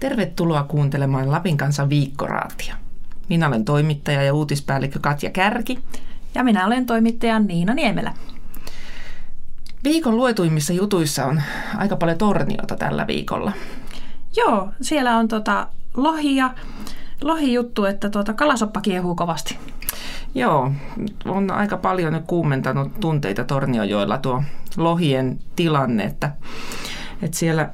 Tervetuloa kuuntelemaan Lapin kanssa viikkoraatia. Minä olen toimittaja ja uutispäällikkö Katja Kärki. Ja minä olen toimittaja Niina Niemelä. Viikon luetuimmissa jutuissa on aika paljon torniota tällä viikolla. Joo, siellä on tota lohia, lohijuttu, että tuota kalasoppa kiehuu kovasti. Joo, on aika paljon nyt kuumentanut tunteita Torniojoilla tuo lohien tilanne, että, että siellä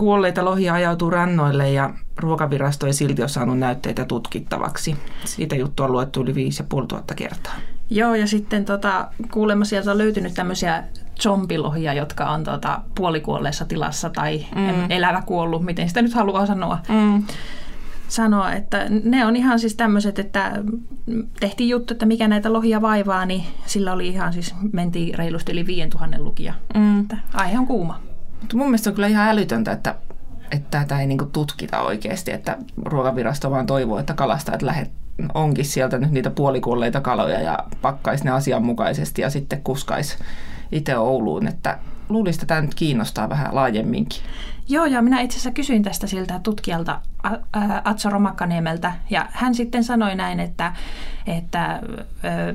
kuolleita lohia ajautuu rannoille ja ruokavirasto ei silti ole saanut näytteitä tutkittavaksi. Siitä juttua on luettu yli 5500 kertaa. Joo, ja sitten tota, kuulemma sieltä on löytynyt tämmöisiä zombilohia, jotka on tota, puolikuolleessa tilassa tai mm. elävä kuollut, miten sitä nyt haluaa sanoa. Mm sanoa, että ne on ihan siis tämmöiset, että tehtiin juttu, että mikä näitä lohia vaivaa, niin sillä oli ihan siis, mentiin reilusti yli 5000 lukia. Mm. Että aihe on kuuma. Mutta mun mielestä on kyllä ihan älytöntä, että, että tätä ei niinku tutkita oikeasti, että ruokavirasto vaan toivoo, että kalastajat lähet, onkin sieltä nyt niitä puolikuolleita kaloja ja pakkaisi ne asianmukaisesti ja sitten kuskaisi itse Ouluun, että luulisin, että tämä nyt kiinnostaa vähän laajemminkin. Joo, ja minä itse asiassa kysyin tästä siltä tutkijalta Atso Romakkaniemeltä, ja hän sitten sanoi näin, että, että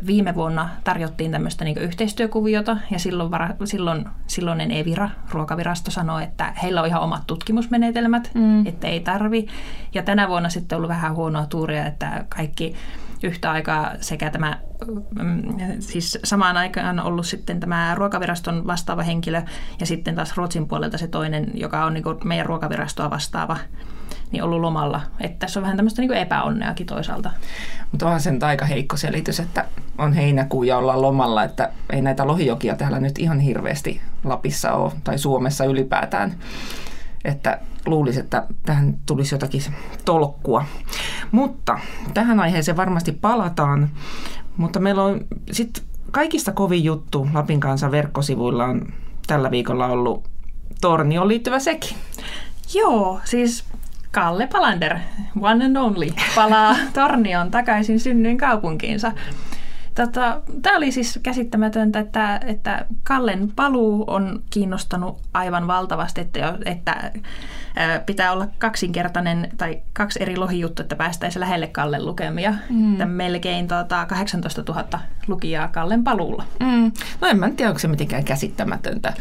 viime vuonna tarjottiin tämmöistä niin yhteistyökuviota, ja silloin, vara, silloin silloinen Evira, ruokavirasto, sanoi, että heillä on ihan omat tutkimusmenetelmät, mm. että ei tarvi. Ja tänä vuonna sitten on ollut vähän huonoa tuuria, että kaikki yhtä aikaa sekä tämä, mm, siis samaan aikaan ollut sitten tämä ruokaviraston vastaava henkilö ja sitten taas Ruotsin puolelta se toinen, joka on niin meidän ruokavirastoa vastaava niin ollut lomalla. Että tässä on vähän tämmöistä niin epäonneakin toisaalta. Mutta onhan sen aika heikko selitys, että on heinäkuu ja ollaan lomalla, että ei näitä lohijokia täällä nyt ihan hirveästi Lapissa ole tai Suomessa ylipäätään että luulisi, että tähän tulisi jotakin tolkkua. Mutta tähän aiheeseen varmasti palataan, mutta meillä on sitten kaikista kovin juttu Lapin kanssa verkkosivuilla on tällä viikolla ollut Tornioon liittyvä sekin. Joo, siis Kalle Palander, one and only, palaa Tornioon takaisin synnyin kaupunkiinsa. Tota, Tämä oli siis käsittämätöntä, että, että Kallen paluu on kiinnostanut aivan valtavasti, että, että pitää olla kaksinkertainen tai kaksi eri lohijuttu, että päästäisiin lähelle Kallen lukemia. Mm. Että melkein tota, 18 000 lukijaa Kallen paluulla. Mm. No en mä tiedä, onko se mitenkään käsittämätöntä.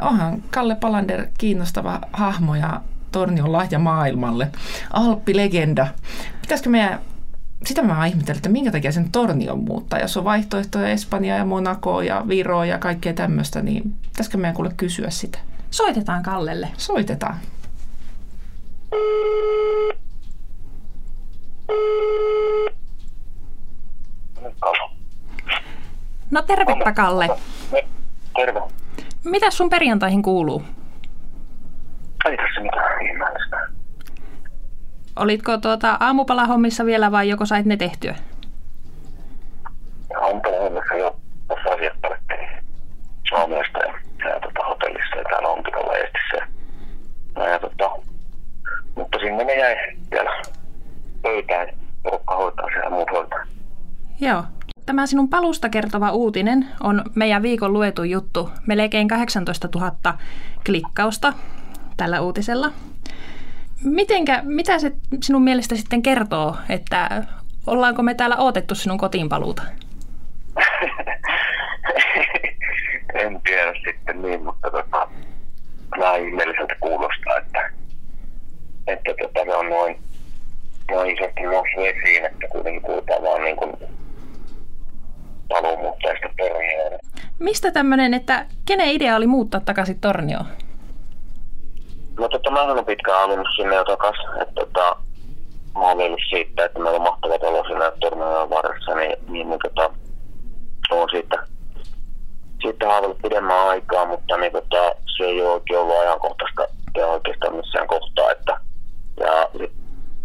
Onhan Kalle Palander kiinnostava hahmo ja Tornion lahja maailmalle. Alppi-legenda. Pitäisikö meidän sitä mä ihmettelen, että minkä takia sen torni on muuttaa. Jos on vaihtoehtoja Espanja ja Monaco ja Viro ja kaikkea tämmöistä, niin pitäisikö meidän kuule kysyä sitä? Soitetaan Kallelle. Soitetaan. No tervepä Kalle. Terve. Mitä sun perjantaihin kuuluu? Ei tässä mitään. Olitko tuota aamupalahommissa vielä vai joko sait ne tehtyä? Aamupalahommissa jo tuossa asiakkaalle Suomesta ja, ja tota, hotellissa ja täällä on pitää Eestissä. No, ja, tota, mutta sinne ne jäi vielä pöytään, porukka hoitaa siellä muut hoitaa. Joo. Tämä sinun palusta kertova uutinen on meidän viikon luetu juttu. Melkein 18 000 klikkausta tällä uutisella. Mitenkä, mitä se sinun mielestä sitten kertoo, että ollaanko me täällä odotettu sinun kotiinpaluuta? en tiedä sitten niin, mutta tota, vähän ihmeelliseltä kuulostaa, että, että tota, ne on noin, noin isosti noussut esiin, että kuitenkin puhutaan vaan niin kuin paluumuuttajista perheen. Mistä tämmöinen, että kenen idea oli muuttaa takaisin Tornioon? No tota, mä olen pitkään halunnut sinne jo takas, että tota, mä olen siitä, että meillä on mahtava talo siinä Tornion varressa, niin, niin, niin tota, on siitä, siitä haavannut pidemmän aikaa, mutta niin tota, se ei ole oikein ollut ajankohtaista ja oikeastaan missään kohtaa, että ja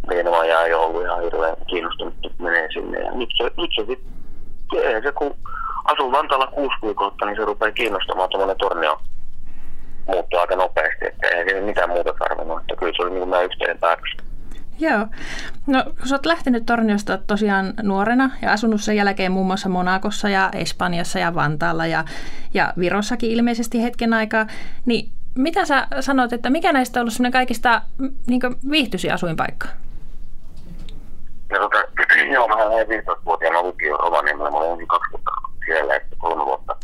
Viinova jää jo ollut ihan hirveän kiinnostunut, että menee sinne. Ja nyt se, nyt se sitten, se kun asuu Vantaalla kuusi kuukautta, niin se rupeaa kiinnostamaan tuommoinen Tornio muuttui aika nopeasti, että ei siinä mitään muuta tarvinnut, että kyllä se oli niin kuin yhteinen päätös. Joo. No, kun sä oot lähtenyt Torniosta tosiaan nuorena ja asunut sen jälkeen muun muassa Monakossa ja Espanjassa ja Vantaalla ja, ja Virossakin ilmeisesti hetken aikaa, niin mitä sä sanot, että mikä näistä on ollut semmoinen kaikista niin viihtyisin asuinpaikka? Ja tota, joo, mä olen 15-vuotiaana lukio Rovaniemellä. Mä olin kaksi vuotta siellä ja sitten kolme vuotta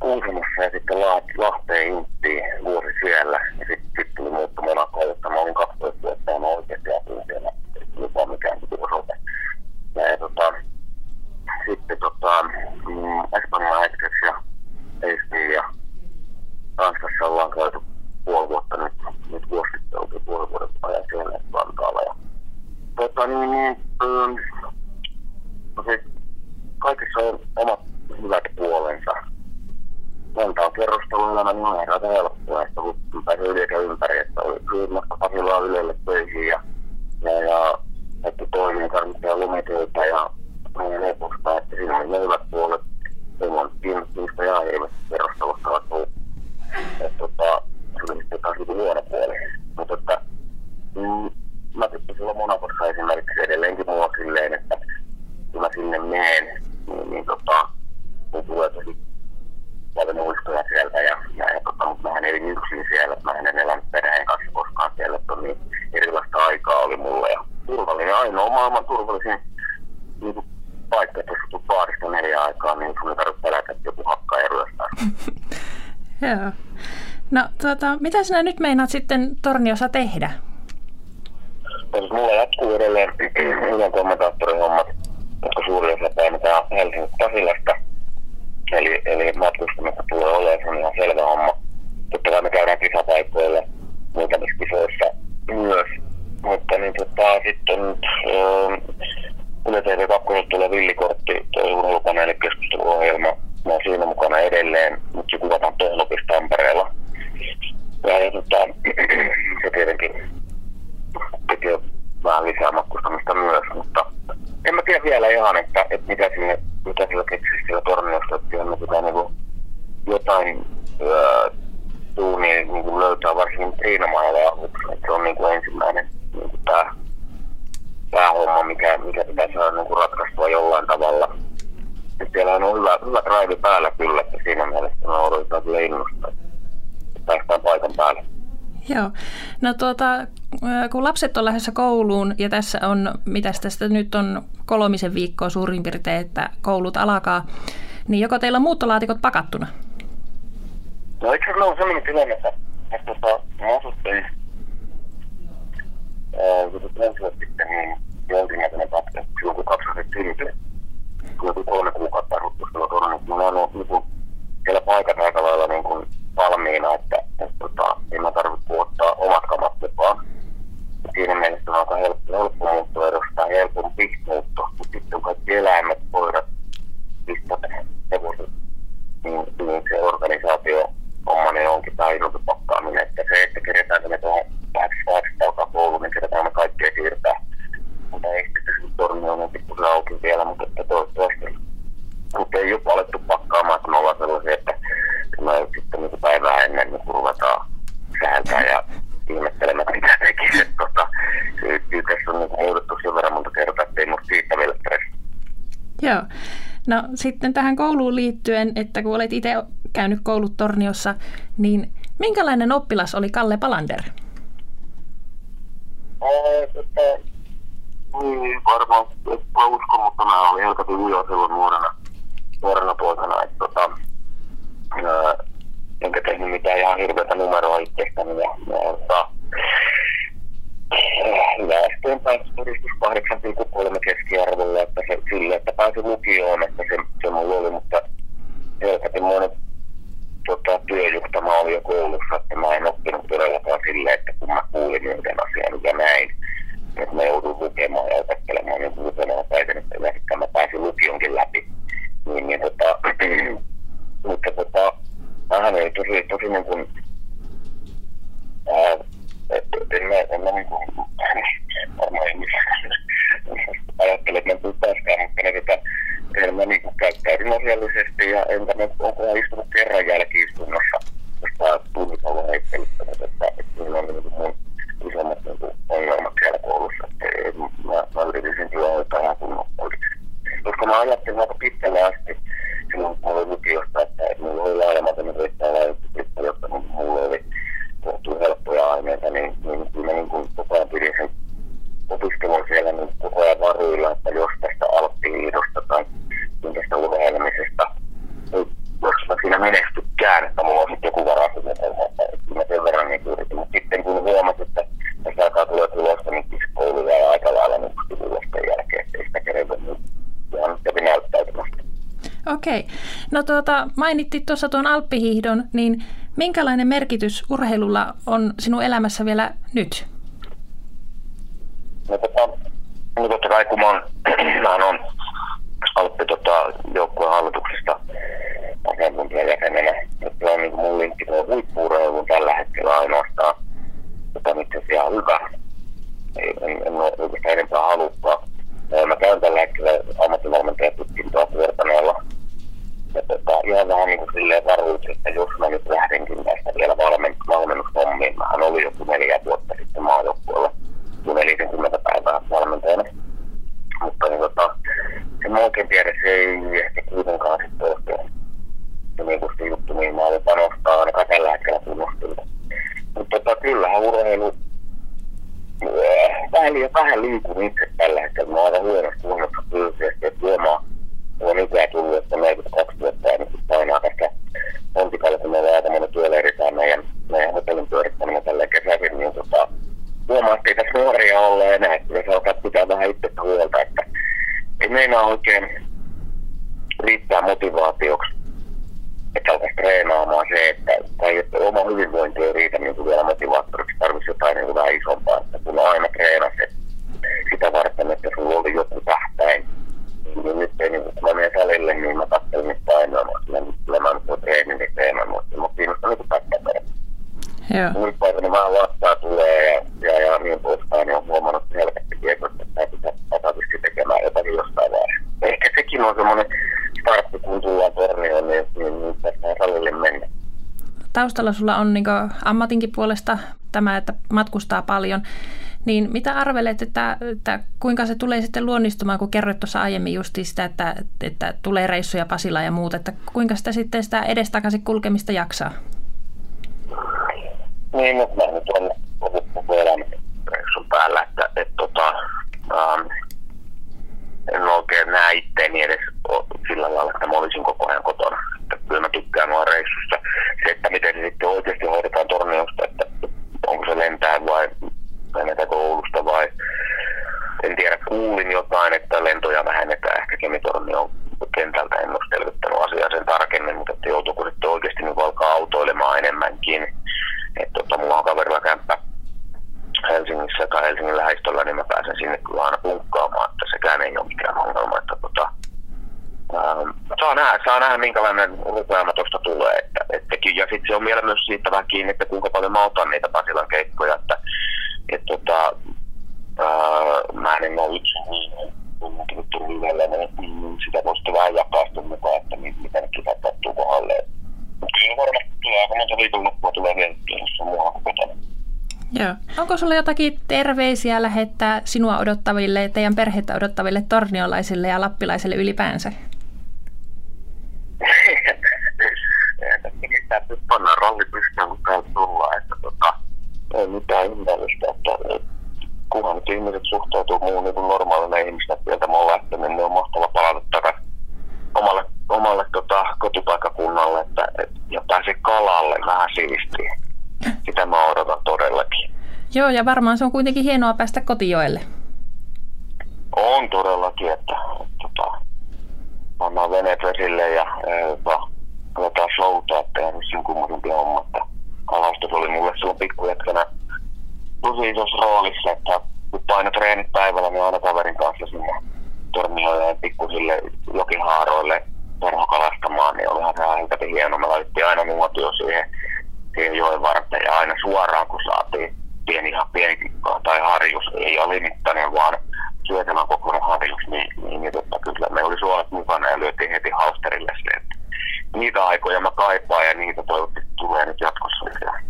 Kuusamossa ja sitten Lahteen Intti vuosi siellä. Ja sitten sit tuli muuttu Monakoon, jotta mä olin 12 vuotta ja mä oikeasti asuin siellä. Ei lupa mikään osoite. Ja, ja tota, sitten tota, mm, Espanjaa hetkeksi ja Estiin ja Ranskassa ollaan käyty puoli vuotta nyt, nyt vuosi sitten oltiin puoli vuoden ajan siellä Vantaalla. Ja, tota, niin, niin, mm, no se, kaikissa on omat hyvät puolensa. Vantaan kerrostaloelämä niin on aika helppoa, että kun pääsee yli eikä ympäri, että oli ryhmästä Pasilaa Ylelle töihin ja, ja, ja että toimii tarvitsee lumitöitä ja niin leposta, että siinä on ne hyvät puolet. Ei on kiinnostunutta ja ei kerrostalosta ole että tota, se oli sitten taas niin huono puoli. Mutta että, mm, mä tykkäsin silloin Monakossa esimerkiksi edelleenkin mulla silleen, että kun mä sinne menen, niin, niin tota, mun tulee tosi paljon muistoja sieltä ja, ja, ja tota, mutta mä elin yksin siellä, että mä en elänyt perheen kanssa koskaan siellä, että niin erilaista aikaa oli mulle ja turvallinen, ainoa maailman turvallisin niin kuin, paikka, että jos tulet baarista neljä aikaa, niin sun ei tarvitse pelätä, että joku hakkaa ja ryöstää. Joo. No tota, mitä sinä nyt meinaat sitten Torniossa tehdä? Siis mulla jatkuu edelleen yhden kommentaattorihommat, jotka suuri osa painotaan Helsingin Pasilasta. Eli, eli matkustamista tulee olemaan, se on ihan selvä homma. Totta kai me käydään kisapaikoilla muutamissa kisoissa myös. Mutta niin tota, sitten Yle TV 2 tulee villikortti, tuo urheilupaneelikeskusteluohjelma. Mä oon siinä mukana edelleen, nyt se kuvataan Tohlopissa Tampereella. Ja, ja tota, se tietenkin tekee vähän lisää matkustamista myös, mutta en mä tiedä vielä ihan, että, että mitä sinne, mitä sillä keksisi siellä torniossa, että me pitää niinku jotain öö, tuunia niinku löytää varsinkin Triinamaalla ja että se on niinku ensimmäinen niinku tää päähomma, mikä, mikä pitää saada niin kuin ratkaistua jollain tavalla. Ja siellä on hyvä, hyvä drive päällä kyllä, että siinä mielessä me odotetaan kyllä innosta, että päästään paikan päälle. Joo. No tuota, kun lapset on lähdössä kouluun ja tässä on, mitä tästä nyt on kolmisen viikkoa suurin piirtein, että koulut alkaa, niin joko teillä on muuttolaatikot pakattuna? No itse asiassa on sellainen tilanne, että, että tota, me asuttiin vuosi sitten, niin jonkinnäköinen pätkä, silloin kun kaksi syntyi. Kun joku kolme kuukautta asuttu siellä tuolla, niin mulla on ollut niin siellä paikat aika lailla niin kuin valmiina, että, että tota, ei mä tarvitse ottaa omat kamat mukaan. Siinä mielessä on aika helppo, helppo muutto edustaa helpompi muutto, mutta sitten kaikki eläimet, koirat, pistät, hevoset, niin, niin se organisaatio homma niin onkin tämä pakkaaminen, että se, että keretäänkö me tuohon 800 alkaa koulu, niin keretään me kaikkea siirtää. Mutta ei sitten se torni on pikkusen auki vielä, mutta että toivottavasti mutta ei jopa alettu pakkaamaan, että me ollaan sellaisia, että me sitten niin päivää ruvetaan sääntää ja ihmettelemään, mitä tekisi. Että, tota, kyllä tässä on niin muutettu sen verran monta kertaa, että ei musta siitä vielä stressi. Joo. No sitten tähän kouluun liittyen, että kun olet itse käynyt koulut Torniossa, niin minkälainen oppilas oli Kalle Palander? Tota, niin, varmaan, mä uskon, mutta mä olin helkatin ujo silloin nuorena, nuorena poikana, että tota, ää, enkä tehnyt mitään ihan hirveätä numeroa itsestäni ja, tota, hyvä eteenpäin todistus 8,3 keskiarvolla, että se, sille, että pääsi lukioon, että se, se mulla oli, mutta helkatin monen tota, työjuhta mä olin jo koulussa, että mä en oppinut todellakaan silleen, että kun mä kuulin yhden asian ja näin, että mä joudun lukemaan ja opettelemaan niin useamman päivän, että ehkä mä pääsin lukionkin läpi. Niin, niin tota, mutta tota, vähän oli tosi, tosi niin kuin, ää, en mä, en mä niin kuin, varmaan ajattele, että mä tuu pääskään, mutta ne tota, en mä niin kuin käyttäydyn asiallisesti ja enkä mä onko istunut kerran jälkiistunnossa, josta tunnit ollut heittelyttänyt, että, että siinä on niin kuin mun isommat niin kuin ongelmat siellä koulussa, että mä, mä yritin sen kyllä hoitaa ihan kunnollisesti. Koska mä ajattelin aika pitkälle asti silloin, kun olin lukiosta, että, että mulla oli laajemmat, että mä yrittää laajemmat, jotta mulla oli Okei. No tuota, mainittiin tuossa tuon alppihiihdon, niin minkälainen merkitys urheilulla on sinun elämässä vielä nyt? No, tota, no totta kai kun mä oon, mä oon Alppi tota, joukkueen hallituksesta asiantuntijajäsenenä, että on niin mun linkki tuo huippuurheiluun tällä hetkellä ainoastaan, joka on itse asiassa ihan hyvä. En, en ole oikeastaan enempää halukkaa. Mä käyn tällä hetkellä ammattivalmentajatutkintoa Kuortaneella. Ja tota, ihan vähän niin kuin silleen varuus, että jos mä nyt lähdenkin tästä vielä valmennushommiin, mähän oli joku neljä vuotta sitten maajoukkueella, 40 päivää valmentajana. Mutta niin tota, se mä oikein tiedä, se ei ehkä kuitenkaan sitten oikein se niin kuin se juttu, niin mä olin panostaa ainakaan tällä hetkellä kunnostunut. Mutta tota, kyllähän urheilu vähän, liian, vähän liikun itse tällä hetkellä. Mä oon aika huonossa kunnossa fyysisesti, että huomaa, kun on ikää tullut, että 42 vuotta ja nyt painaa tästä Pontikalle, kun meillä on aika monen työleiritään meidän, meidän hotellin pyörittäminen tällä kesäisin, niin tota, huomaa, että ei tässä nuoria ole enää, että se alkaa pitää vähän itsestä huolta, että ei meinaa oikein riittää motivaatioksi, että alkaisi treenaamaan se, että, tai että oma hyvinvointi ei riitä niin kuin vielä motivaattoriksi, tarvitsisi jotain niin kuin vähän isompaa, että kun aina treenasi sitä varten, että sulla oli joku tähtäin, niin nyt ei, niin kun mä menen salille, niin mä katselin niitä painoa, kyllä, kyllä mä nyt treenin niin treenannut, mutta mä kiinnostaa niin kuin pätkäperä. Joo. Nyt paikani vähän lattaa tulee ja, ja, ja niin poispäin, niin on huomannut helposti että tämä pitää tasavasti tekemään jotakin jostain vaiheessa. Ehkä sekin on semmoinen startti, kun tullaan tornioon, niin, niin, niin päästään salille mennä. Taustalla sulla on niin ammatinkin puolesta tämä, että matkustaa paljon. Niin mitä arvelet, että, että kuinka se tulee sitten luonnistumaan, kun kerroit tuossa aiemmin justi sitä, että, että tulee reissuja Pasila ja muut, että kuinka sitä sitten sitä edestakaisin kulkemista jaksaa? Niin, mutta mä nyt on ollut koko elämän reissun päällä, että et, tota, ähm, en oikein näe itteeni edes sillä lailla, että mä olisin koko ajan kotona. Että kyllä mä tykkään vaan reissusta. Se, että miten se sitten oikeasti hoidetaan torniosta, että onko se lentää vai lennetäänkö Oulusta vai en tiedä, kuulin jotain, että lentoja vähennetään ehkä Kemitornion kentältä, en ole selvittänyt asiaa sen tarkemmin, mutta että joutuuko sitten oikeasti niin alkaa autoilemaan enemmänkin. Että tota, mulla on kaverilla kämppä Helsingissä tai Helsingin lähistöllä, niin mä pääsen sinne kyllä aina punkkaamaan, että sekään ei ole mikään ongelma. Että, tota, ähm, saa, nähdä, saa nähdä, minkälainen rupeama tuosta tulee. Että, että, ja sitten se on vielä myös siitä vähän kiinni, että kuinka paljon mä otan niitä Pasilan keikkoja. Että, et, tota, äh, mä en ole yksin niin, nyt tullut yhdellä, niin sitä voisi vähän jakaa sitten mukaan, että miten ne kisat sattuu kohdalle. Kyllä varmasti tulee aika monta viikonloppua tulee vietettyä, jos on muualla. Joo. Onko sulla jotakin terveisiä lähettää sinua odottaville, teidän perhettä odottaville torniolaisille ja lappilaisille ylipäänsä? Eihän tässä pannaan ralli pystyyn, kun tullaan, että tota, ei mitään ymmärrystä, että kunhan nyt ihmiset suhtautuu muuhun niin kuin normaalina ihmisenä, että sieltä mä oon lähtenyt, niin on mahtava palata takaisin omalle, omalle tota, kotipaikakunnalle, että, et, ja pääsee kalalle vähän siistiä. Sitä mä todellakin. Joo, ja varmaan se on kuitenkin hienoa päästä kotijoelle. On todellakin, että, tota, veneet vesille ja jopa aletaan showta, että ei sen kummosempia homma. Että kalastus oli mulle silloin pikkujätkänä tosi isossa roolissa, että kun paino treenit päivällä, niin aina kaverin kanssa sinne tornioille ja pikkusille jokihaaroille perhokalastamaan, niin olihan se ihan hieno. Me laitettiin aina nuotio siihen, siihen joen varten ja aina suoraan, kun saatiin pieni, pieni tai harjus, ei alimittainen, vaan syötämän kokoinen harjus, niin, niin, niin totta, kyllä me oli suolat mukana ja lyötiin heti hausterille se, että niitä aikoja mä kaipaan ja niitä toivottavasti tulee nyt jatkossa lisää.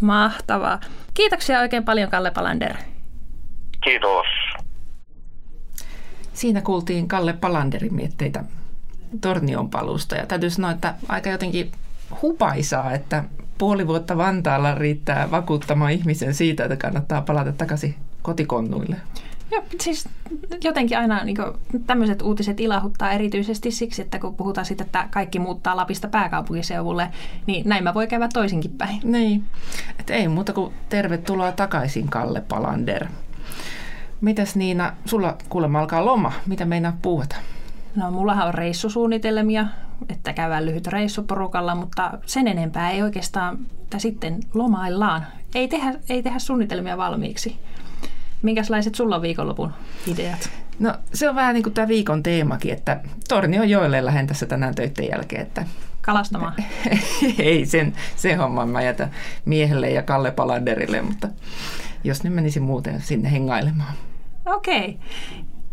Mahtavaa. Kiitoksia oikein paljon Kalle Palander. Kiitos. Siinä kuultiin Kalle Palanderin mietteitä Tornion palusta ja täytyy sanoa, että aika jotenkin hupaisaa, että puoli vuotta Vantaalla riittää vakuuttamaan ihmisen siitä, että kannattaa palata takaisin kotikonnuille. Joo, siis jotenkin aina niin tämmöiset uutiset ilahuttaa erityisesti siksi, että kun puhutaan siitä, että kaikki muuttaa Lapista pääkaupunkiseudulle, niin näin mä voi käydä toisinkin päin. Niin, että ei muuta kuin tervetuloa takaisin Kalle Palander. Mitäs Niina, sulla kuulemma alkaa loma, mitä meinaa puhata? No mullahan on reissusuunnitelmia. että käydään lyhyt reissu porukalla, mutta sen enempää ei oikeastaan, tai sitten lomaillaan. Ei tehdä, ei tehdä suunnitelmia valmiiksi. Minkälaiset sulla on viikonlopun ideat? No se on vähän niin kuin tämä viikon teemakin, että Tornio joelle lähden tässä tänään töiden jälkeen, että Kalastamaan? ei, sen, se homma mä jätän miehelle ja Kalle Palanderille, mutta jos nyt menisi muuten sinne hengailemaan. Okei. Okay.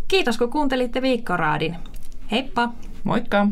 Kiitos kun kuuntelitte Viikkoraadin. Heippa! Moikka!